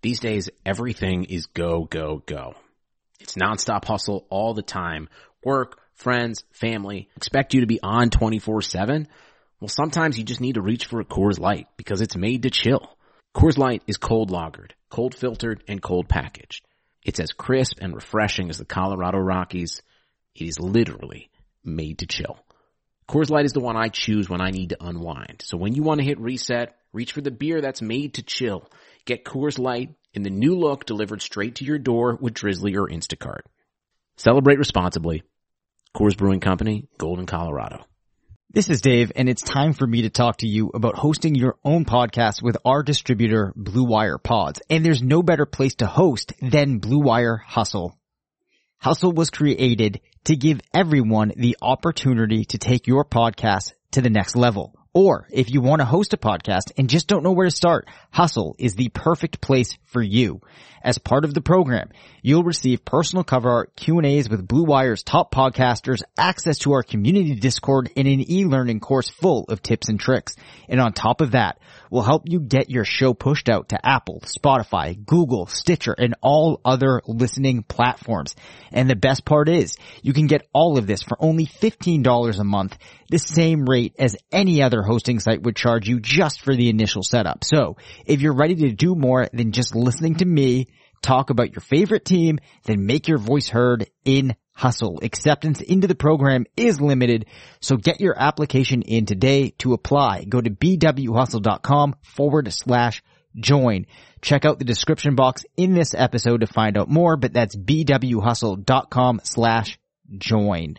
These days, everything is go, go, go. It's nonstop hustle all the time. Work, friends, family expect you to be on 24-7. Well, sometimes you just need to reach for a Coors Light because it's made to chill. Coors Light is cold lagered, cold filtered, and cold packaged. It's as crisp and refreshing as the Colorado Rockies. It is literally made to chill. Coors Light is the one I choose when I need to unwind. So when you want to hit reset, reach for the beer that's made to chill. Get Coors Light in the new look delivered straight to your door with Drizzly or Instacart. Celebrate responsibly. Coors Brewing Company, Golden, Colorado. This is Dave, and it's time for me to talk to you about hosting your own podcast with our distributor, Blue Wire Pods. And there's no better place to host than Blue Wire Hustle. Hustle was created to give everyone the opportunity to take your podcast to the next level. Or if you want to host a podcast and just don't know where to start, Hustle is the perfect place for you. As part of the program, you'll receive personal cover art, Q&As with Blue Wire's top podcasters, access to our community Discord, and an e-learning course full of tips and tricks. And on top of that, we'll help you get your show pushed out to Apple, Spotify, Google, Stitcher, and all other listening platforms. And the best part is, you can get all of this for only $15 a month, the same rate as any other hosting site would charge you just for the initial setup. So, if you're ready to do more than just listening to me talk about your favorite team, then make your voice heard in Hustle. Acceptance into the program is limited, so get your application in today to apply. Go to bwhustle.com forward slash join. Check out the description box in this episode to find out more, but that's bwhustle.com slash join.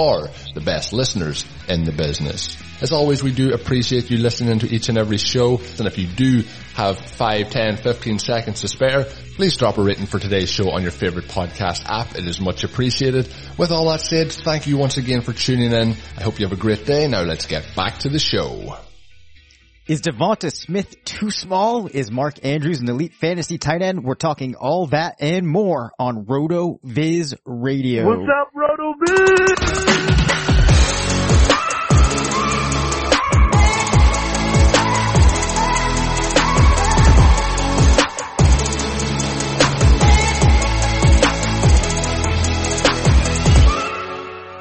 for the best listeners in the business. As always, we do appreciate you listening to each and every show. And if you do have 5, 10, 15 seconds to spare, please drop a rating for today's show on your favorite podcast app. It is much appreciated. With all that said, thank you once again for tuning in. I hope you have a great day. Now let's get back to the show. Is Devonta Smith too small? Is Mark Andrews an elite fantasy tight end? We're talking all that and more on Roto Viz Radio. What's up, Roto Viz?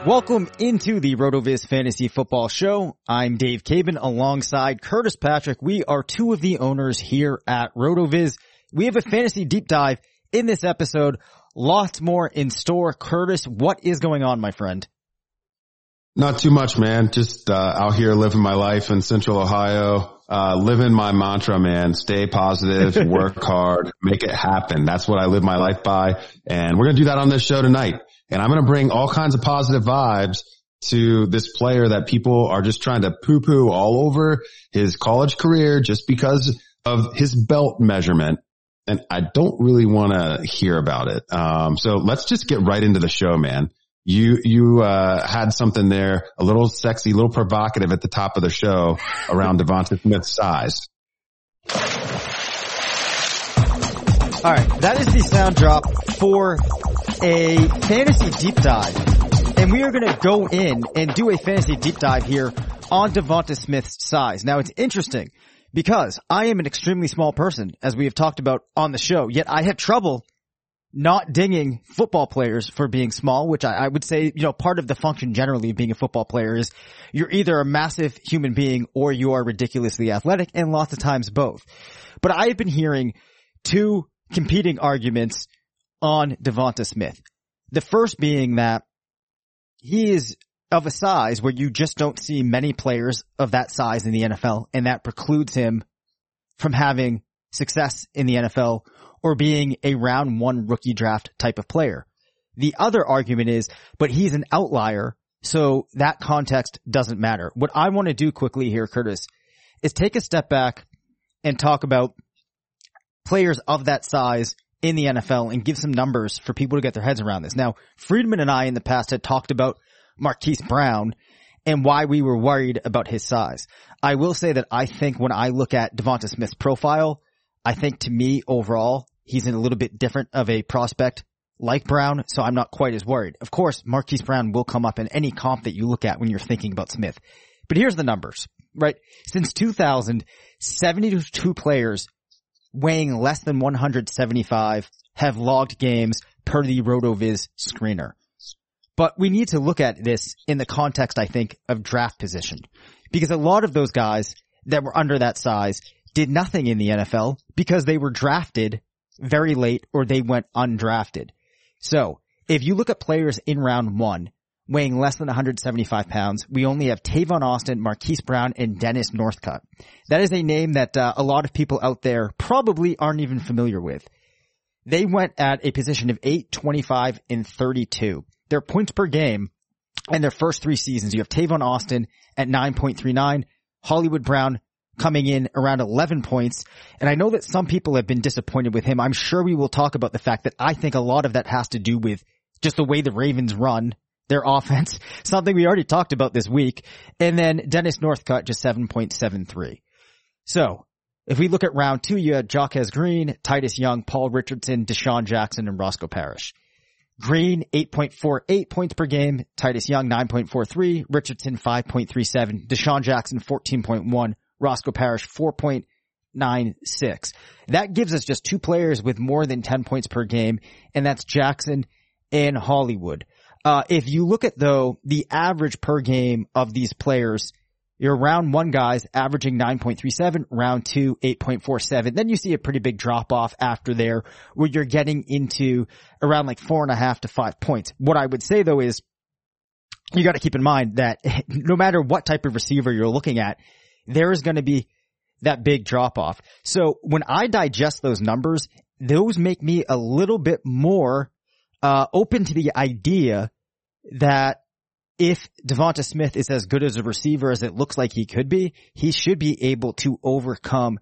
Welcome into the RotoViz Fantasy Football Show. I'm Dave Caban alongside Curtis Patrick. We are two of the owners here at RotoViz. We have a fantasy deep dive in this episode. Lots more in store. Curtis, what is going on, my friend? Not too much, man. Just uh, out here living my life in Central Ohio. Uh, living my mantra, man. Stay positive, work hard, make it happen. That's what I live my life by. And we're going to do that on this show tonight. And I'm going to bring all kinds of positive vibes to this player that people are just trying to poo poo all over his college career just because of his belt measurement. and I don't really want to hear about it. Um, so let's just get right into the show, man. You, you, uh, had something there, a little sexy, a little provocative at the top of the show around Devonta Smith's size. All right, that is the sound drop for a fantasy deep dive. And we are going to go in and do a fantasy deep dive here on Devonta Smith's size. Now it's interesting because I am an extremely small person, as we have talked about on the show, yet I have trouble not dinging football players for being small, which I, I, would say, you know, part of the function generally of being a football player is you're either a massive human being or you are ridiculously athletic and lots of times both. But I have been hearing two competing arguments on Devonta Smith. The first being that he is of a size where you just don't see many players of that size in the NFL and that precludes him from having success in the NFL or being a round one rookie draft type of player. The other argument is, but he's an outlier, so that context doesn't matter. What I want to do quickly here, Curtis, is take a step back and talk about players of that size in the NFL and give some numbers for people to get their heads around this. Now, Friedman and I in the past had talked about Marquise Brown and why we were worried about his size. I will say that I think when I look at Devonta Smith's profile, I think to me overall, he's in a little bit different of a prospect like Brown, so I'm not quite as worried. Of course, Marquise Brown will come up in any comp that you look at when you're thinking about Smith. But here's the numbers, right? Since 2000, 72 players weighing less than 175 have logged games per the RotoViz screener. But we need to look at this in the context, I think, of draft position. Because a lot of those guys that were under that size did nothing in the NFL because they were drafted very late or they went undrafted. So if you look at players in round one weighing less than 175 pounds. We only have Tavon Austin, Marquise Brown, and Dennis Northcutt. That is a name that uh, a lot of people out there probably aren't even familiar with. They went at a position of 8, 25, and 32. Their points per game in their first three seasons, you have Tavon Austin at 9.39, Hollywood Brown coming in around 11 points. And I know that some people have been disappointed with him. I'm sure we will talk about the fact that I think a lot of that has to do with just the way the Ravens run their offense, something we already talked about this week. And then Dennis Northcutt just 7.73. So if we look at round two, you had Jacquez Green, Titus Young, Paul Richardson, DeSean Jackson, and Roscoe Parrish. Green, 8.48 points per game. Titus Young, 9.43. Richardson, 5.37. DeSean Jackson, 14.1. Roscoe Parrish, 4.96. That gives us just two players with more than 10 points per game, and that's Jackson and Hollywood. Uh, if you look at though the average per game of these players, your round one guys averaging 9.37, round two 8.47. Then you see a pretty big drop off after there where you're getting into around like four and a half to five points. What I would say though is you got to keep in mind that no matter what type of receiver you're looking at, there is going to be that big drop off. So when I digest those numbers, those make me a little bit more uh, open to the idea that if Devonta Smith is as good as a receiver as it looks like he could be, he should be able to overcome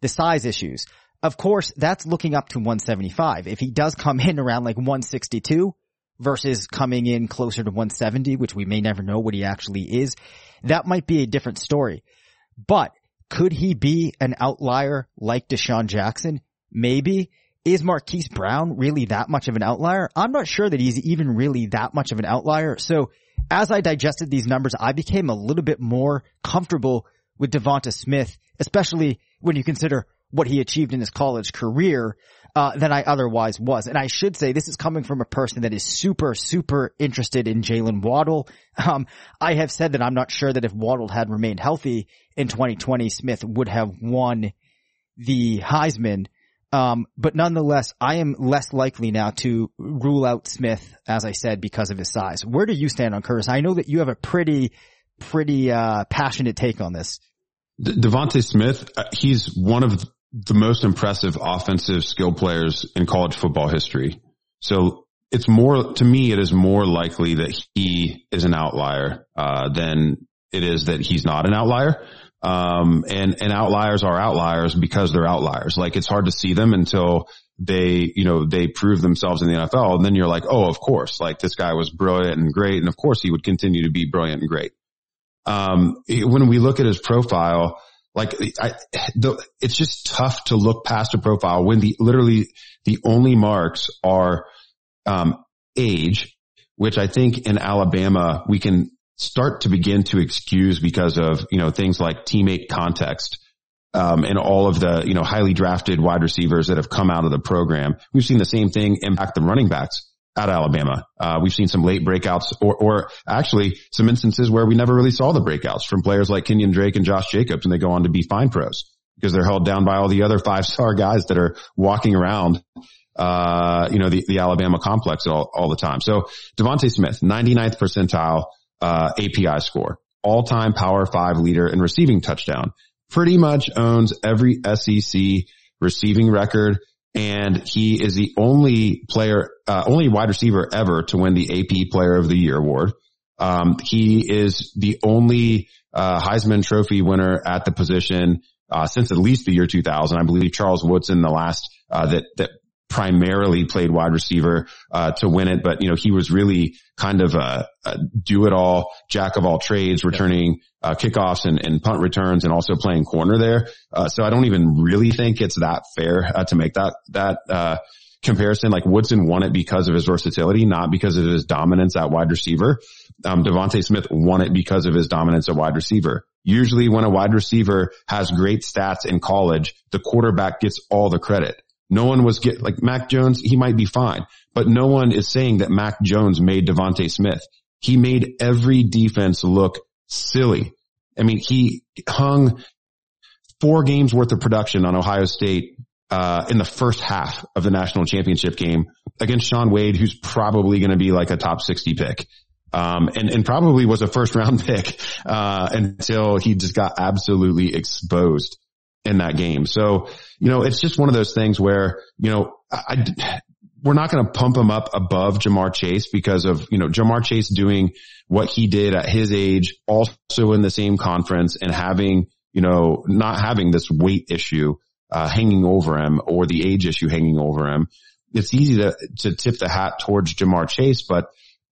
the size issues. Of course, that's looking up to 175. If he does come in around like 162 versus coming in closer to 170, which we may never know what he actually is, that might be a different story. But could he be an outlier like DeSean Jackson? Maybe. Is Marquise Brown really that much of an outlier? I'm not sure that he's even really that much of an outlier. So as I digested these numbers, I became a little bit more comfortable with Devonta Smith, especially when you consider what he achieved in his college career uh, than I otherwise was. And I should say this is coming from a person that is super, super interested in Jaylen Waddle. Um, I have said that I'm not sure that if Waddle had remained healthy in 2020, Smith would have won the Heisman. Um, but nonetheless, I am less likely now to rule out Smith, as I said, because of his size. Where do you stand on Curtis? I know that you have a pretty, pretty, uh, passionate take on this. De- Devonta Smith, uh, he's one of the most impressive offensive skill players in college football history. So it's more, to me, it is more likely that he is an outlier, uh, than it is that he's not an outlier. Um, and, and outliers are outliers because they're outliers. Like it's hard to see them until they, you know, they prove themselves in the NFL. And then you're like, oh, of course, like this guy was brilliant and great. And of course he would continue to be brilliant and great. Um, when we look at his profile, like I, the, it's just tough to look past a profile when the literally the only marks are, um, age, which I think in Alabama we can start to begin to excuse because of, you know, things like teammate context. Um, and all of the, you know, highly drafted wide receivers that have come out of the program. We've seen the same thing impact the running backs at Alabama. Uh, we've seen some late breakouts or, or actually some instances where we never really saw the breakouts from players like Kenyon Drake and Josh Jacobs and they go on to be fine pros because they're held down by all the other five star guys that are walking around uh, you know, the, the Alabama complex all, all the time. So DeVonta Smith, 99th percentile, uh, API score, all time power five leader in receiving touchdown, pretty much owns every SEC receiving record. And he is the only player, uh, only wide receiver ever to win the AP player of the year award. Um, he is the only, uh, Heisman trophy winner at the position, uh, since at least the year 2000. I believe Charles Woodson, the last, uh, that, that primarily played wide receiver uh, to win it, but you know he was really kind of a, a do it all, jack of all trades, returning uh, kickoffs and, and, punt returns, and also playing corner there. Uh, so I don't even really think it's that fair uh, to make that that uh, comparison. Like Woodson won it because of his versatility, not because of his dominance at wide receiver. Um, DeVonta Smith won it because of his dominance at wide receiver. Usually when a wide receiver has great stats in college, the quarterback gets all the credit. No one was get like Mac Jones. He might be fine, but no one is saying that Mac Jones made DeVonta Smith. He made every defense look silly. I mean, he hung four games worth of production on Ohio State uh, in the first half of the national championship game against Shaun Wade, who's probably going to be like a top 60 pick. Um, and, and probably was a first round pick, uh, until he just got absolutely exposed in that game. So, you know, it's just one of those things where, you know, I, I we're not going to pump him up above Ja'Marr Chase because of, you know, Ja'Marr Chase doing what he did at his age, also in the same conference and having, you know, not having this weight issue, uh, hanging over him or the age issue hanging over him. It's easy to, to tip the hat towards Ja'Marr Chase, but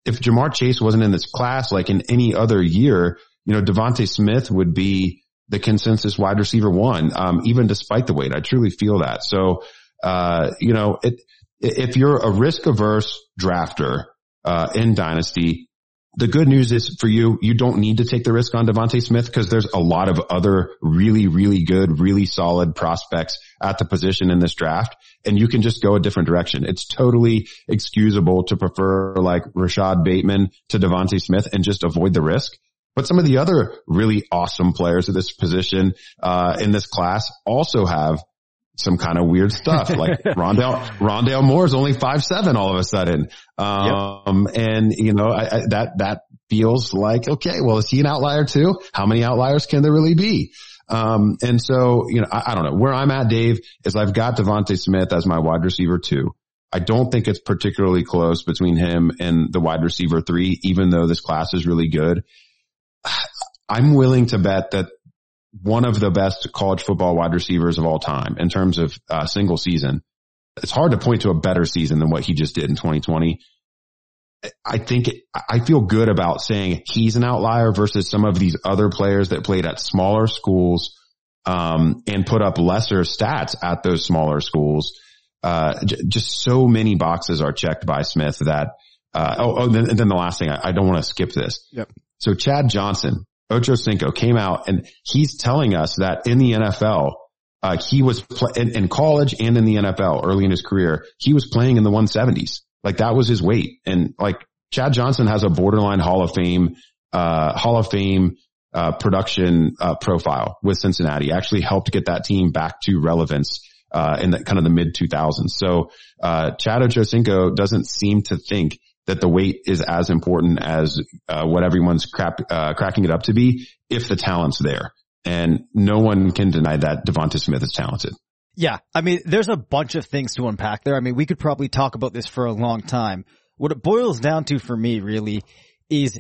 if Ja'Marr Chase wasn't in this class, like in any other year, you know, DeVonta Smith would be the consensus wide receiver one, um, even despite the weight. I truly feel that. So, uh, you know, it, if you're a risk averse drafter, uh, in dynasty, the good news is for you, you don't need to take the risk on DeVonta Smith because there's a lot of other really, really good, really solid prospects at the position in this draft. And you can just go a different direction. It's totally excusable to prefer like Rashod Bateman to DeVonta Smith and just avoid the risk. But some of the other really awesome players at this position, uh, in this class also have some kind of weird stuff like Rondale, Rondale Moore is only five, seven all of a sudden. Um, yep. and you know, I, I, that, that feels like, okay, well, is he an outlier too? How many outliers can there really be? Um, and so, you know, I, I, don't know where I'm at, Dave, is I've got DeVonta Smith as my wide receiver two. I don't think it's particularly close between him and the wide receiver three, even though this class is really good. I'm willing to bet that one of the best college football wide receivers of all time in terms of uh, single season. It's hard to point to a better season than what he just did in 2020. I think I feel good about saying he's an outlier versus some of these other players that played at smaller schools um, and put up lesser stats at those smaller schools. Uh, j- just so many boxes are checked by Smith that. Uh, oh, oh, and then the last thing, I, I don't want to skip this. Yep. So Chad Johnson, Ocho Cinco came out and he's telling us that in the NFL, uh, he was pl- in, in, college and in the NFL early in his career, he was playing in the 170s. Like that was his weight. And like Chad Johnson has a borderline Hall of Fame, uh, Hall of Fame, uh, production, uh, profile with Cincinnati actually helped get that team back to relevance, uh, in the kind of the mid 2000s. So, uh, Chad Ochocinco doesn't seem to think that the weight is as important as uh, what everyone's crap, uh, cracking it up to be if the talent's there. And no one can deny that DeVonta Smith is talented. Yeah. I mean, there's a bunch of things to unpack there. I mean, we could probably talk about this for a long time. What it boils down to for me really is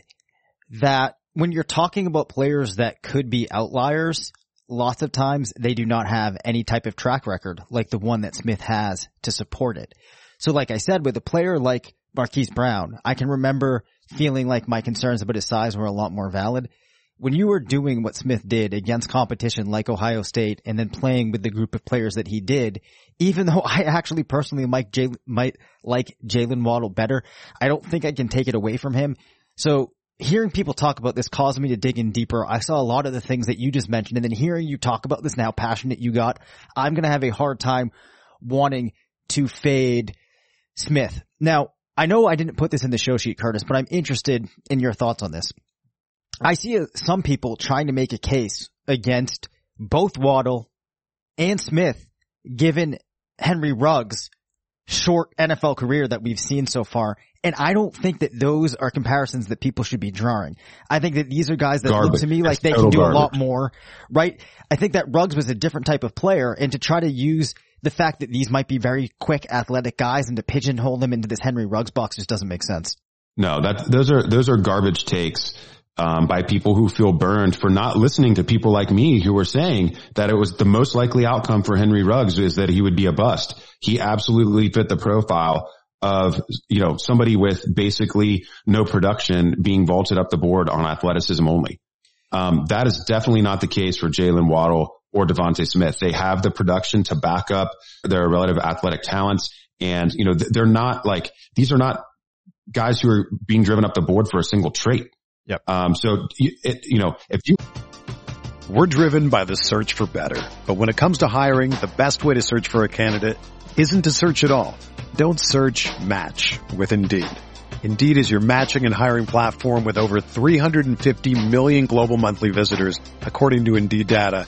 that when you're talking about players that could be outliers, lots of times they do not have any type of track record like the one that Smith has to support it. So like I said, with a player like Marquise Brown, I can remember feeling like my concerns about his size were a lot more valid. When you were doing what Smith did against competition like Ohio State and then playing with the group of players that he did, even though I actually personally might, J- might like Jaylen Waddle better, I don't think I can take it away from him. So hearing people talk about this caused me to dig in deeper. I saw a lot of the things that you just mentioned and then hearing you talk about this now passionate you got, I'm going to have a hard time wanting to fade Smith. Now, I know I didn't put this in the show sheet, Curtis, but I'm interested in your thoughts on this. I see some people trying to make a case against both Waddle and Smith given Henry Ruggs short NFL career that we've seen so far. And I don't think that those are comparisons that people should be drawing. I think that these are guys that Garbage. look to me like That's they can do a lot more, right? I think that Ruggs was a different type of player and to try to use the fact that these might be very quick athletic guys and to pigeonhole them into this Henry Ruggs box just doesn't make sense. No, that those are those are garbage takes um, by people who feel burned for not listening to people like me who were saying that it was the most likely outcome for Henry Ruggs is that he would be a bust. He absolutely fit the profile of you know somebody with basically no production being vaulted up the board on athleticism only. Um, that is definitely not the case for Jaylen Waddle or DeVonta Smith. They have the production to back up their relative athletic talents. And, you know, they're not like, these are not guys who are being driven up the board for a single trait. Yep. Um, so, it, you know, if you, We're driven by the search for better. But when it comes to hiring, the best way to search for a candidate isn't to search at all. Don't search match with Indeed. Indeed is your matching and hiring platform with over 350 million global monthly visitors, according to Indeed data,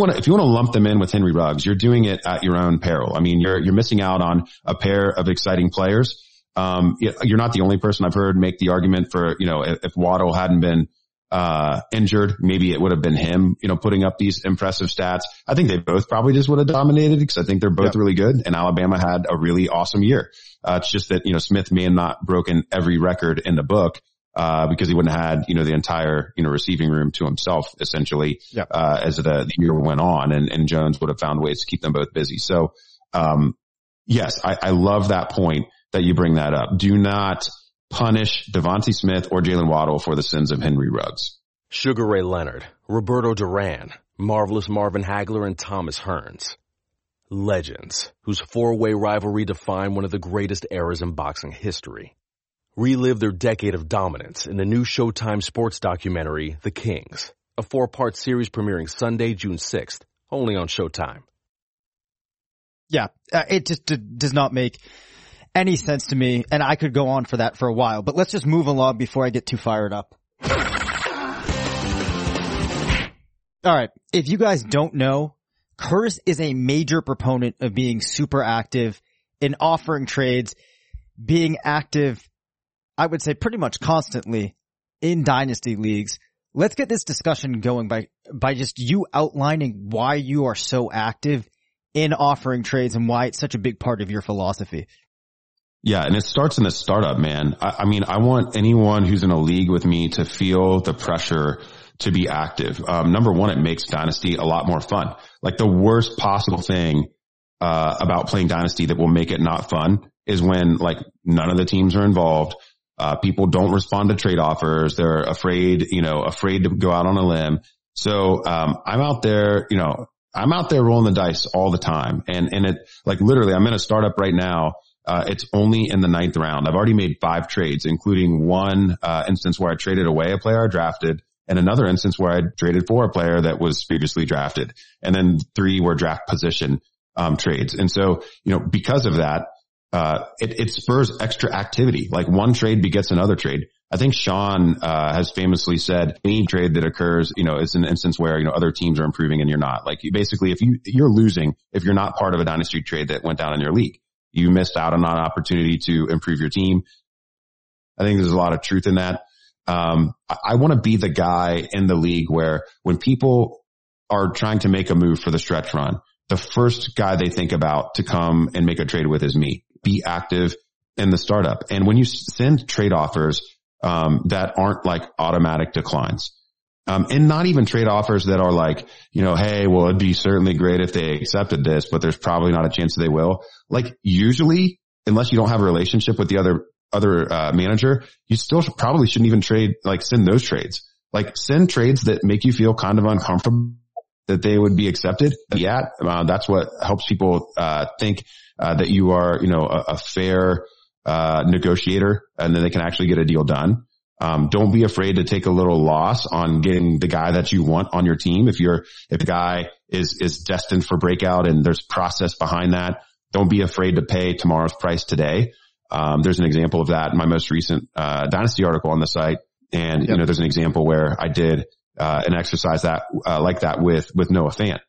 Want to, if you want to lump them in with Henry Ruggs, you're doing it at your own peril. I mean, you're, you're missing out on a pair of exciting players. Um, you're not the only person I've heard make the argument for, you know, if, if Waddle hadn't been, uh, injured, maybe it would have been him, you know, putting up these impressive stats. I think they both probably just would have dominated because I think they're both Yep. really good and Alabama had a really awesome year. Uh, it's just that, you know, Smith may have not broken every record in the book, uh, because he wouldn't have had, you know, the entire, you know, receiving room to himself essentially, Yep. uh, as the, the year went on and, and Jones would have found ways to keep them both busy. So, um, yes, I, I love that point that you bring that up. Do not punish DeVonta Smith or Jaylen Waddle for the sins of Henry Ruggs. Sugar Ray Leonard, Roberto Duran, Marvelous Marvin Hagler, and Thomas Hearns. Legends, whose four-way rivalry defined one of the greatest eras in boxing history. Relive their decade of dominance in the new Showtime sports documentary, The Kings, a four-part series premiering Sunday, June 6th, only on Showtime. Yeah, uh, it just does not make any sense to me, and I could go on for that for a while. But let's just move along before I get too fired up. All right, if you guys don't know, Curtis is a major proponent of being super active in offering trades, being active, I would say pretty much constantly in dynasty leagues. Let's get this discussion going by, by just you outlining why you are so active in offering trades and why it's such a big part of your philosophy. Yeah, and it starts in the startup, man. I, I mean, I want anyone who's in a league with me to feel the pressure to be active. Um, number one, it makes Dynasty a lot more fun. Like the worst possible thing uh, about playing Dynasty that will make it not fun is when like none of the teams are involved. Uh, people don't respond to trade offers. They're afraid, you know, afraid to go out on a limb. So um, I'm out there, you know, I'm out there rolling the dice all the time. And, and it like literally I'm in a startup right now. Uh, it's only in the ninth round. I've already made five trades, including one, uh, instance where I traded away a player I drafted and another instance where I traded for a player that was previously drafted. And then three were draft position, um, trades. And so, you know, because of that, uh, it, it spurs extra activity. Like one trade begets another trade. I think Sean uh, has famously said any trade that occurs, you know, it's an instance where you know other teams are improving and you're not. Like basically, if you you're losing if you're not part of a dynasty trade that went down in your league, you missed out on an opportunity to improve your team. I think there's a lot of truth in that. Um, I, I want to be the guy in the league where when people are trying to make a move for the stretch run, the first guy they think about to come and make a trade with is me. Be active in the startup. And when you send trade offers, um, that aren't like automatic declines. Um, and not even trade offers that are like, you know, hey, well, it'd be certainly great if they accepted this, but there's probably not a chance that they will. Like usually, unless you don't have a relationship with the other, other, uh, manager, you still should, probably shouldn't even trade, like send those trades. Like send trades that make you feel kind of uncomfortable that they would be accepted. Yeah. Uh, that's what helps people, uh, think, uh, that you are, you know, a, a fair, uh, negotiator and then they can actually get a deal done. Um, don't be afraid to take a little loss on getting the guy that you want on your team. If you're, if the guy is, is destined for breakout and there's process behind that, don't be afraid to pay tomorrow's price today. Um, there's an example of that in my most recent, uh, dynasty article on the site. And, yep. you know, there's an example where I did, uh, an exercise that, uh, like that with, with Noah Fant.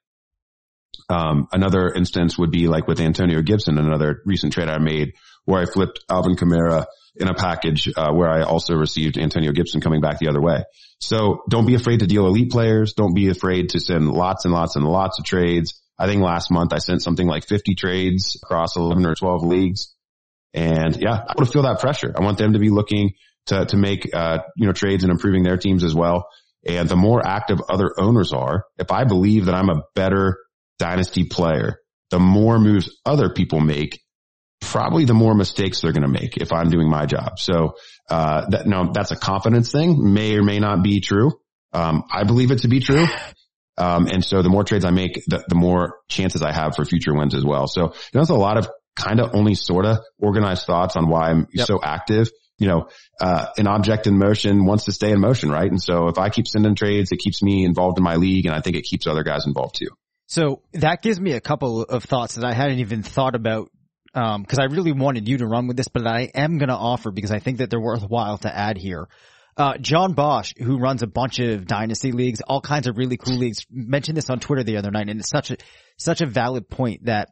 Um, another instance would be like with Antonio Gibson, another recent trade I made where I flipped Alvin Kamara in a package uh, where I also received Antonio Gibson coming back the other way. So don't be afraid to deal elite players. Don't be afraid to send lots and lots and lots of trades. I think last month I sent something like 50 trades across 11 or 12 leagues. And yeah, I want to feel that pressure. I want them to be looking to, to make, uh, you know, trades and improving their teams as well. And the more active other owners are, if I believe that I'm a better dynasty player, the more moves other people make, probably the more mistakes they're going to make if I'm doing my job. So, uh, that, no, that's a confidence thing may or may not be true. Um, I believe it to be true. Um, and so the more trades I make, the, the more chances I have for future wins as well. So, there's a lot of kind of only sort of organized thoughts on why I'm yep. so active. You know, uh, an object in motion wants to stay in motion, right? And so if I keep sending trades, it keeps me involved in my league and I think it keeps other guys involved too. So that gives me a couple of thoughts that I hadn't even thought about um, cause I really wanted you to run with this, but I am going to offer because I think that they're worthwhile to add here. Uh, John Bosch, who runs a bunch of dynasty leagues, all kinds of really cool leagues, mentioned this on Twitter the other night, and it's such a, such a valid point that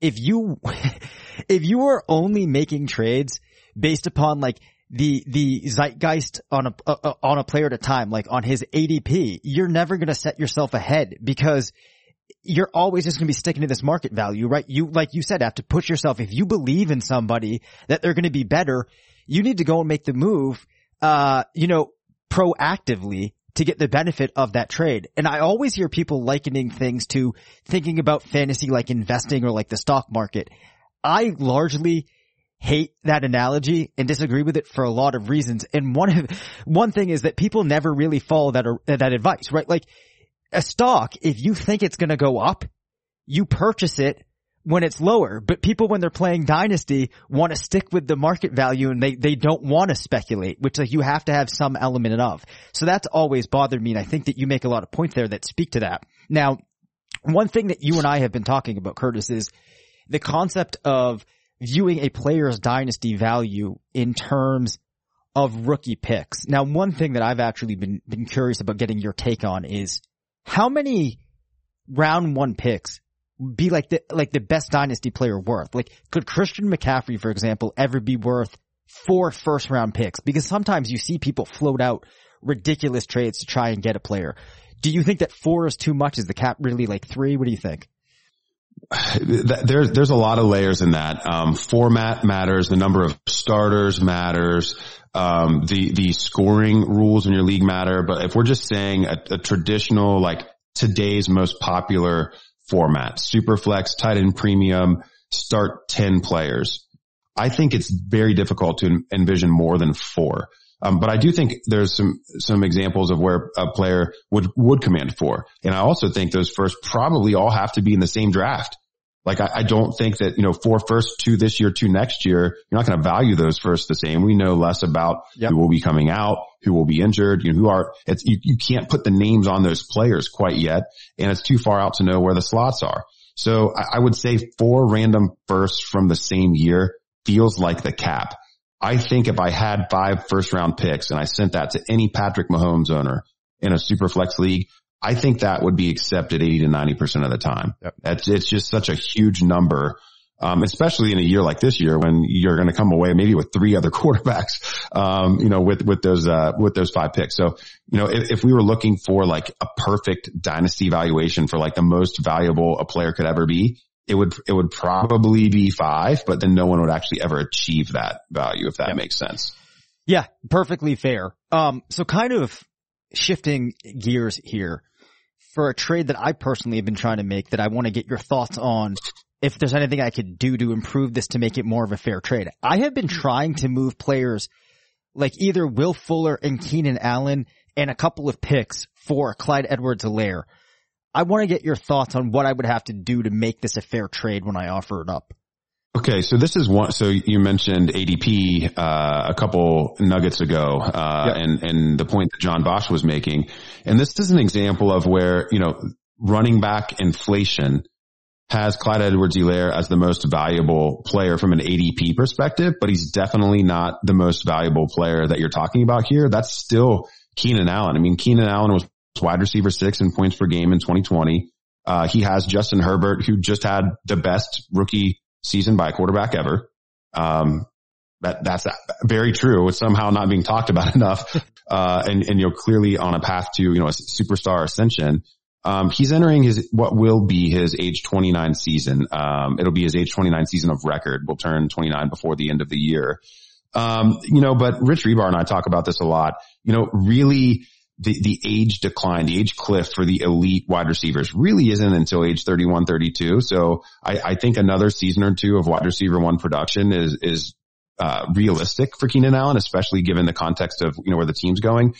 if you, if you are only making trades based upon like the, the zeitgeist on a, uh, on a player at a time, like on his ADP, you're never going to set yourself ahead because you're always just going to be sticking to this market value, right? You, like you said, have to push yourself. If you believe in somebody that they're going to be better, you need to go and make the move, uh, you know, proactively to get the benefit of that trade. And I always hear people likening things to thinking about fantasy like investing or like the stock market. I largely hate that analogy and disagree with it for a lot of reasons. And one of, one thing is that people never really follow that, that advice, right? Like a stock, if you think it's going to go up, you purchase it when it's lower. But people, when they're playing dynasty, want to stick with the market value and they, they don't want to speculate, which like you have to have some element of. So that's always bothered me. And I think that you make a lot of points there that speak to that. Now, one thing that you and I have been talking about, Curtis, is the concept of viewing a player's dynasty value in terms of rookie picks. Now, one thing that I've actually been, been curious about getting your take on is how many round one picks be like the like the best dynasty player worth? Like could Christian McCaffrey, for example, ever be worth four first round picks? Because sometimes you see people float out ridiculous trades to try and get a player. Do you think that four is too much? Is the cap really like three? What do you think? There's there's a lot of layers in that. Um, format matters. The number of starters matters. Um, the, the scoring rules in your league matter, but if we're just saying a, a traditional, like today's most popular format, super flex, tight end premium, start 10 players. I think it's very difficult to envision more than four. Um, but I do think there's some, some examples of where a player would, would command four. And I also think those first probably all have to be in the same draft. Like I, I don't think that, you know, four first, two this year, two next year, you're not going to value those first the same. We know less about Yep. who will be coming out, who will be injured, you know, who are, it's, you, you can't put the names on those players quite yet. And it's too far out to know where the slots are. So I, I would say four random firsts from the same year feels like the cap. I think if I had five first round picks and I sent that to any Patrick Mahomes owner in a super flex league, I think that would be accepted 80 to 90% of the time. Yep. It's, it's just such a huge number. Um, especially in a year like this year when you're going to come away maybe with three other quarterbacks, um, you know, with, with those, uh, with those five picks. So, you know, if, if we were looking for like a perfect dynasty valuation for like the most valuable a player could ever be, it would, it would probably be five, but then no one would actually ever achieve that value if that makes sense. Yeah, perfectly fair. Um, so kind of shifting gears here for a trade that I personally have been trying to make that I want to get your thoughts on if there's anything I could do to improve this to make it more of a fair trade. I have been trying to move players like either Will Fuller and Keenan Allen and a couple of picks for Clyde Edwards-Helaire. I want to get your thoughts on what I would have to do to make this a fair trade when I offer it up. Okay, so this is one. So you mentioned ADP uh, a couple nuggets ago, uh, Yep. and and the point that John Bosch was making, and this is an example of where you know running back inflation has Clyde Edwards-Helaire as the most valuable player from an ADP perspective, but he's definitely not the most valuable player that you're talking about here. That's still Keenan Allen. I mean, Keenan Allen was wide receiver six in points per game in 2020. Uh, he has Justin Herbert, who just had the best rookie season by a quarterback ever. Um, that, that's very true. It's somehow not being talked about enough. Uh, and, and you're clearly on a path to, you know, a superstar ascension. Um, he's entering his, what will be his age 29 season. Um, it'll be his age 29 season of record. Will turn 29 before the end of the year. Um, you know, but Rich Hribar and I talk about this a lot. You know, really the, the age decline, the age cliff for the elite wide receivers really isn't until age 31, 32. So I, I think another season or two of wide receiver one production is, is, uh, realistic for Keenan Allen, especially given the context of, you know, where the team's going.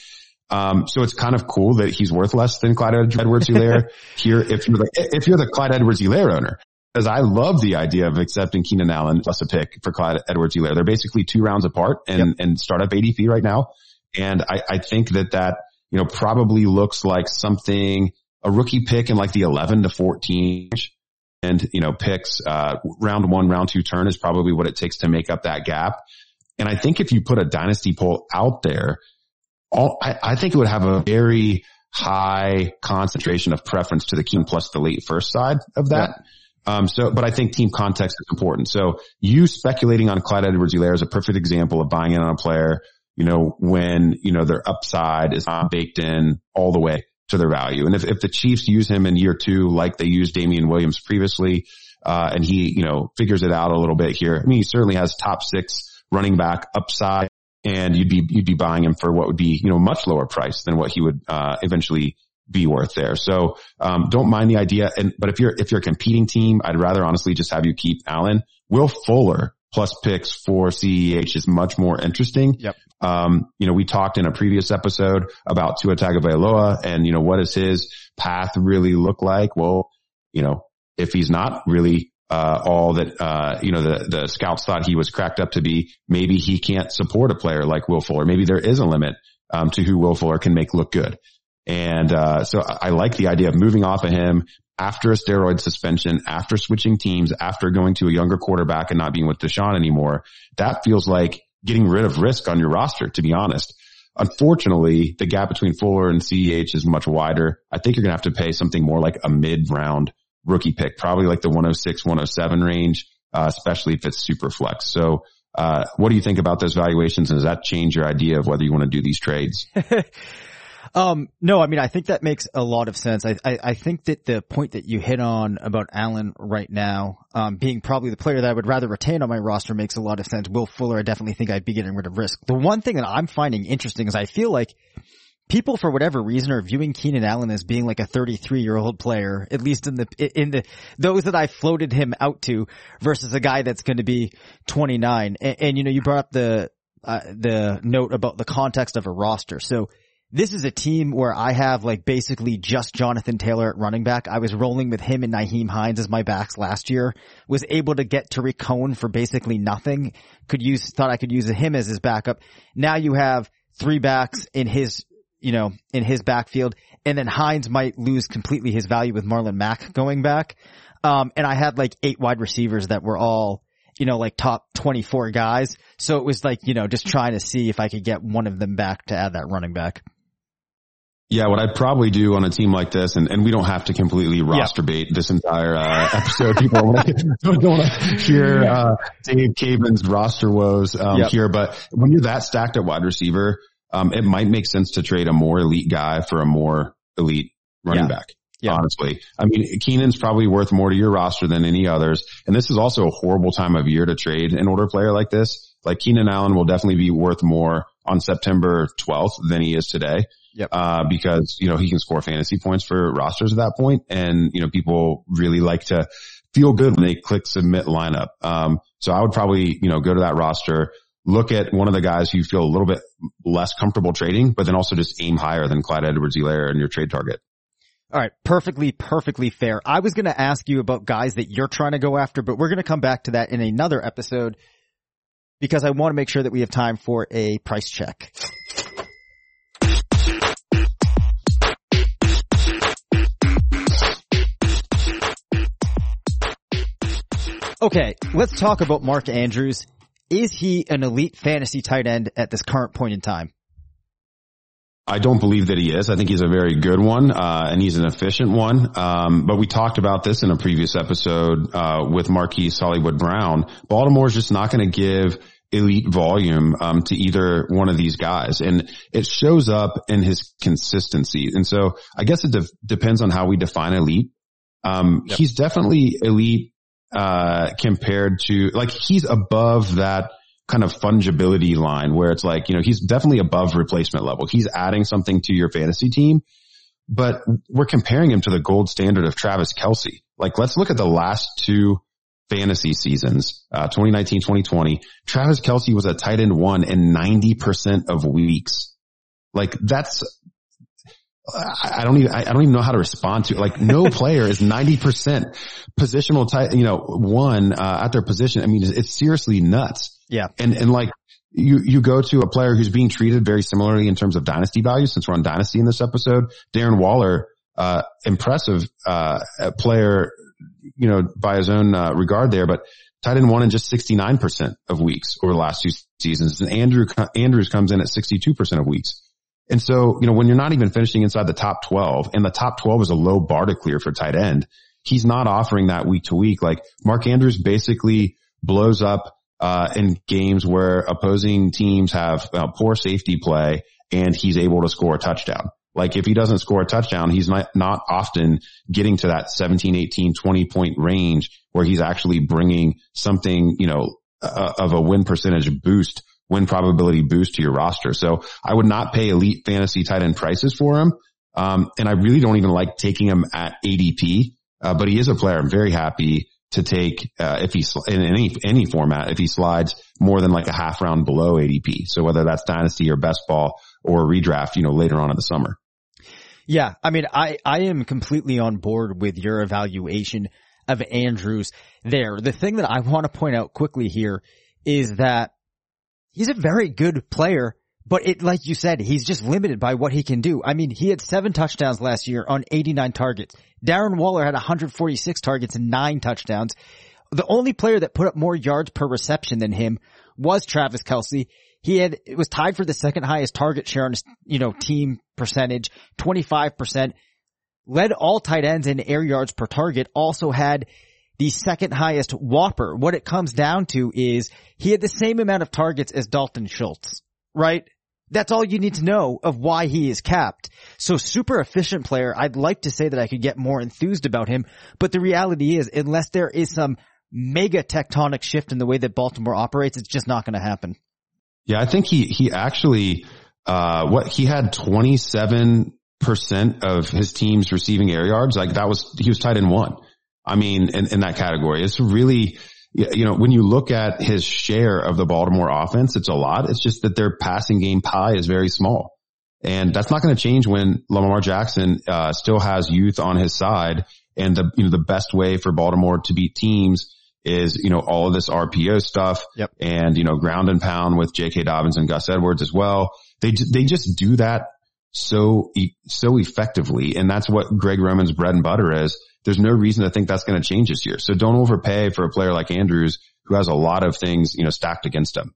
Um, so it's kind of cool that he's worth less than Clyde Edwards-Helaire here. If you're the, if you're the Clyde Edwards-Helaire owner, because I love the idea of accepting Keenan Allen plus a pick for Clyde Edwards-Helaire. They're basically two rounds apart and, and startup ADP right now. And I, I think that that, you know, probably looks like something, a rookie pick in like the 11 to 14 and, you know, picks, uh, round one, round two turn is probably what it takes to make up that gap. And I think if you put a dynasty poll out there, all, I, I think it would have a very high concentration of preference to the Keen plus the late first side of that. Um, so, but I think team context is important. So you speculating on Clyde Edwards-Helaire is a perfect example of buying in on a player, you know, when, you know, their upside is not baked in all the way to their value. And if, if the Chiefs use him in year two, like they used Damien Williams previously, uh, and he, you know, figures it out a little bit here. I mean, he certainly has top six running back upside and you'd be, you'd be buying him for what would be, you know, much lower price than what he would, uh, eventually be worth there. So, um, don't mind the idea. And, but if you're, if you're a competing team, I'd rather honestly just have you keep Allen. Will Fuller plus picks for CEH is much more interesting. Yep. Um, you know, we talked in a previous episode about Tua Tagovailoa and, you know, what does his path really look like? Well, you know, if he's not really, uh, all that, uh, you know, the, the scouts thought he was cracked up to be, maybe he can't support a player like Will Fuller. Maybe there is a limit, um, to who Will Fuller can make look good. And, uh, so I, I like the idea of moving off of him after a steroid suspension, after switching teams, after going to a younger quarterback and not being with Deshaun anymore. That feels like getting rid of risk on your roster, to be honest. Unfortunately, the gap between Fuller and CEH is much wider. I think you're going to have to pay something more like a mid round rookie pick, probably like the 106, 107 range, uh, especially if it's super flex. So, uh, what do you think about those valuations? And does that change your idea of whether you want to do these trades? Um, no, I mean, I think that makes a lot of sense. I, I, I think that the point that you hit on about Allen right now, um, being probably the player that I would rather retain on my roster makes a lot of sense. Will Fuller, I definitely think I'd be getting rid of risk. The one thing that I'm finding interesting is I feel like people for whatever reason are viewing Keenan Allen as being like a 33 year old player, at least in the, in the, those that I floated him out to versus a guy that's going to be 29. And, and, you know, you brought up the, uh, the note about the context of a roster. So this is a team where I have like basically just Jonathan Taylor at running back. I was rolling with him and Nyheim Hines as my backs last year. Was able to get Tarik Cohen for basically nothing. Could use, thought I could use him as his backup. Now you have three backs in his, you know, in his backfield. And then Hines might lose completely his value with Marlon Mack going back. Um, and I had like eight wide receivers that were all, you know, like top 24 guys. So it was like, you know, just trying to see if I could get one of them back to add that running back. Yeah, what I'd probably do on a team like this, and, and we don't have to completely roster bait this entire uh, episode. People don't, want to hear uh, Dave Caban's roster woes um, yep. here, but when you're that stacked at wide receiver, um, it might make sense to trade a more elite guy for a more elite running yeah. back. Yeah. Honestly, I mean, Keenan's probably worth more to your roster than any others. And this is also a horrible time of year to trade an older player like this. Like Keenan Allen will definitely be worth more on September 12th than he is today. Yep. Uh, because, you know, he can score fantasy points for rosters at that point, And, you know, people really like to feel good when they click submit lineup. Um, so I would probably, you know, go to that roster, look at one of the guys you feel a little bit less comfortable trading, but then also just aim higher than Clyde Edwards-Helaire and your trade target. All right. Perfectly, perfectly fair. I was going to ask you about guys that you're trying to go after, but we're going to come back to that in another episode because I want to make sure that we have time for a price check. Okay, let's talk about Mark Andrews. Is he an elite fantasy tight end at this current point in time? I don't believe that he is. I think he's a very good one, uh, and he's an efficient one. Um, but we talked about this in a previous episode uh, with Marquise Hollywood Brown. Baltimore's just not going to give elite volume um, to either one of these guys, and it shows up in his consistency. And so, I guess it de- depends on how we define elite. Um, yep. He's definitely elite uh, compared to like he's above that kind of fungibility line where it's like, you know, he's definitely above replacement level. He's adding something to your fantasy team, but we're comparing him to the gold standard of Travis Kelce. Like, let's look at the last two fantasy seasons, uh, 2019, 2020. Travis Kelce was a tight end one in 90% of weeks. Like that's I don't even, I don't even know how to respond to it. Like no player is 90% positional tight, you know, one, uh, at their position. I mean, it's, it's, seriously nuts. Yeah. And, and like you, you go to a player who's being treated very similarly in terms of dynasty value since we're on dynasty in this episode. Darren Waller, uh, impressive, uh, player, you know, by his own, uh, regard there, but tight end one in just 69% of weeks over the last two seasons. And Andrew, Andrews comes in at 62% of weeks. And so, you know, when you're not even finishing inside the top 12 and the top 12 is a low bar to clear for tight end, he's not offering that week to week. Like Mark Andrews basically blows up, uh, in games where opposing teams have uh, poor safety play and he's able to score a touchdown. Like if he doesn't score a touchdown, he's not, not often getting to that 17, 18, 20 point range where he's actually bringing something, you know, uh, of a win percentage boost win probability boost to your roster. So I would not pay elite fantasy tight end prices for him. Um, and I really don't even like taking him at ADP, uh, but he is a player. I'm very happy to take, uh, if he's in any, any format, if he slides more than like a half round below ADP. So whether that's dynasty or best ball or redraft, you know, later on in the summer. Yeah. I mean, I, I am completely on board with your evaluation of Andrews there. The thing that I want to point out quickly here is that he's a very good player, but it, like you said, he's just limited by what he can do. I mean, he had seven touchdowns last year on 89 targets. Darren Waller had 146 targets and nine touchdowns. The only player that put up more yards per reception than him was Travis Kelce. He had, it was tied for the second highest target share on his, you know, team percentage, 25%. Led all tight ends in air yards per target, also had the second highest WOPR. What it comes down to is he had the same amount of targets as Dalton Schultz, right? That's all you need to know of why he is capped. So super efficient player. I'd like to say that I could get more enthused about him, but the reality is unless there is some mega tectonic shift in the way that Baltimore operates, it's just not going to happen. Yeah, I think he, he actually, uh, what he had 27% of his team's receiving air yards. Like that was, he was tied in one. I mean, in, in that category, it's really, you know, when you look at his share of the Baltimore offense, it's a lot. It's just that their passing game pie is very small. And that's not going to change when Lamar Jackson, uh, still has youth on his side. And the, you know, the best way for Baltimore to beat teams is, you know, all of this RPO stuff Yep. and, you know, ground and pound with J.K. Dobbins and Gus Edwards as well. They, they just do that so, so effectively. And that's what Greg Roman's bread and butter is. There's no reason to think that's going to change this year. So don't overpay for a player like Andrews who has a lot of things, you know, stacked against him.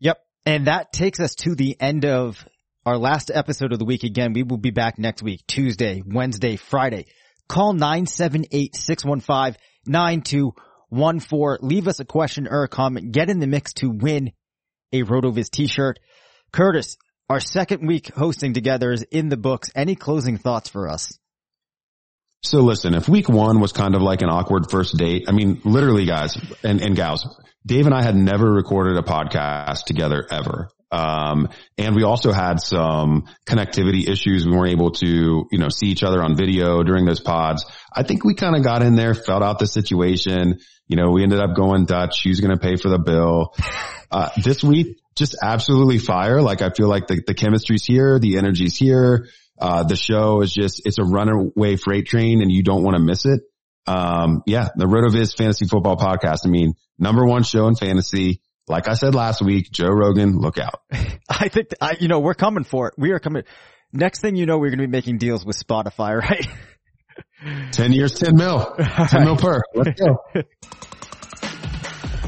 Yep. And that takes us to the end of our last episode of the week. Again, we will be back next week, Tuesday, Wednesday, Friday. Call 978-615-9214. Leave us a question or a comment. Get in the mix to win a RotoViz t-shirt. Curtis, our second week hosting together is in the books. Any closing thoughts for us? So listen, if week one was kind of like an awkward first date, I mean, literally guys and, and gals, Dave and I had never recorded a podcast together ever. Um, and we also had some connectivity issues. We weren't able to, you know, see each other on video during those pods. I think we kind of got in there, felt out the situation. You know, we ended up going Dutch. Who's going to pay for the bill? Uh, this week, just absolutely fire. Like I feel like the, the chemistry's here, the energy's here. Uh, the show is just, it's a runaway freight train and you don't want to miss it. Um, yeah, the RotoViz fantasy football podcast. I mean, number one show in fantasy. Like I said last week, Joe Rogan, look out. I think, I, you know, we're coming for it. We are coming. Next thing you know, we're going to be making deals with Spotify, right? 10 years, 10 mil, 10 mil per. Let's go.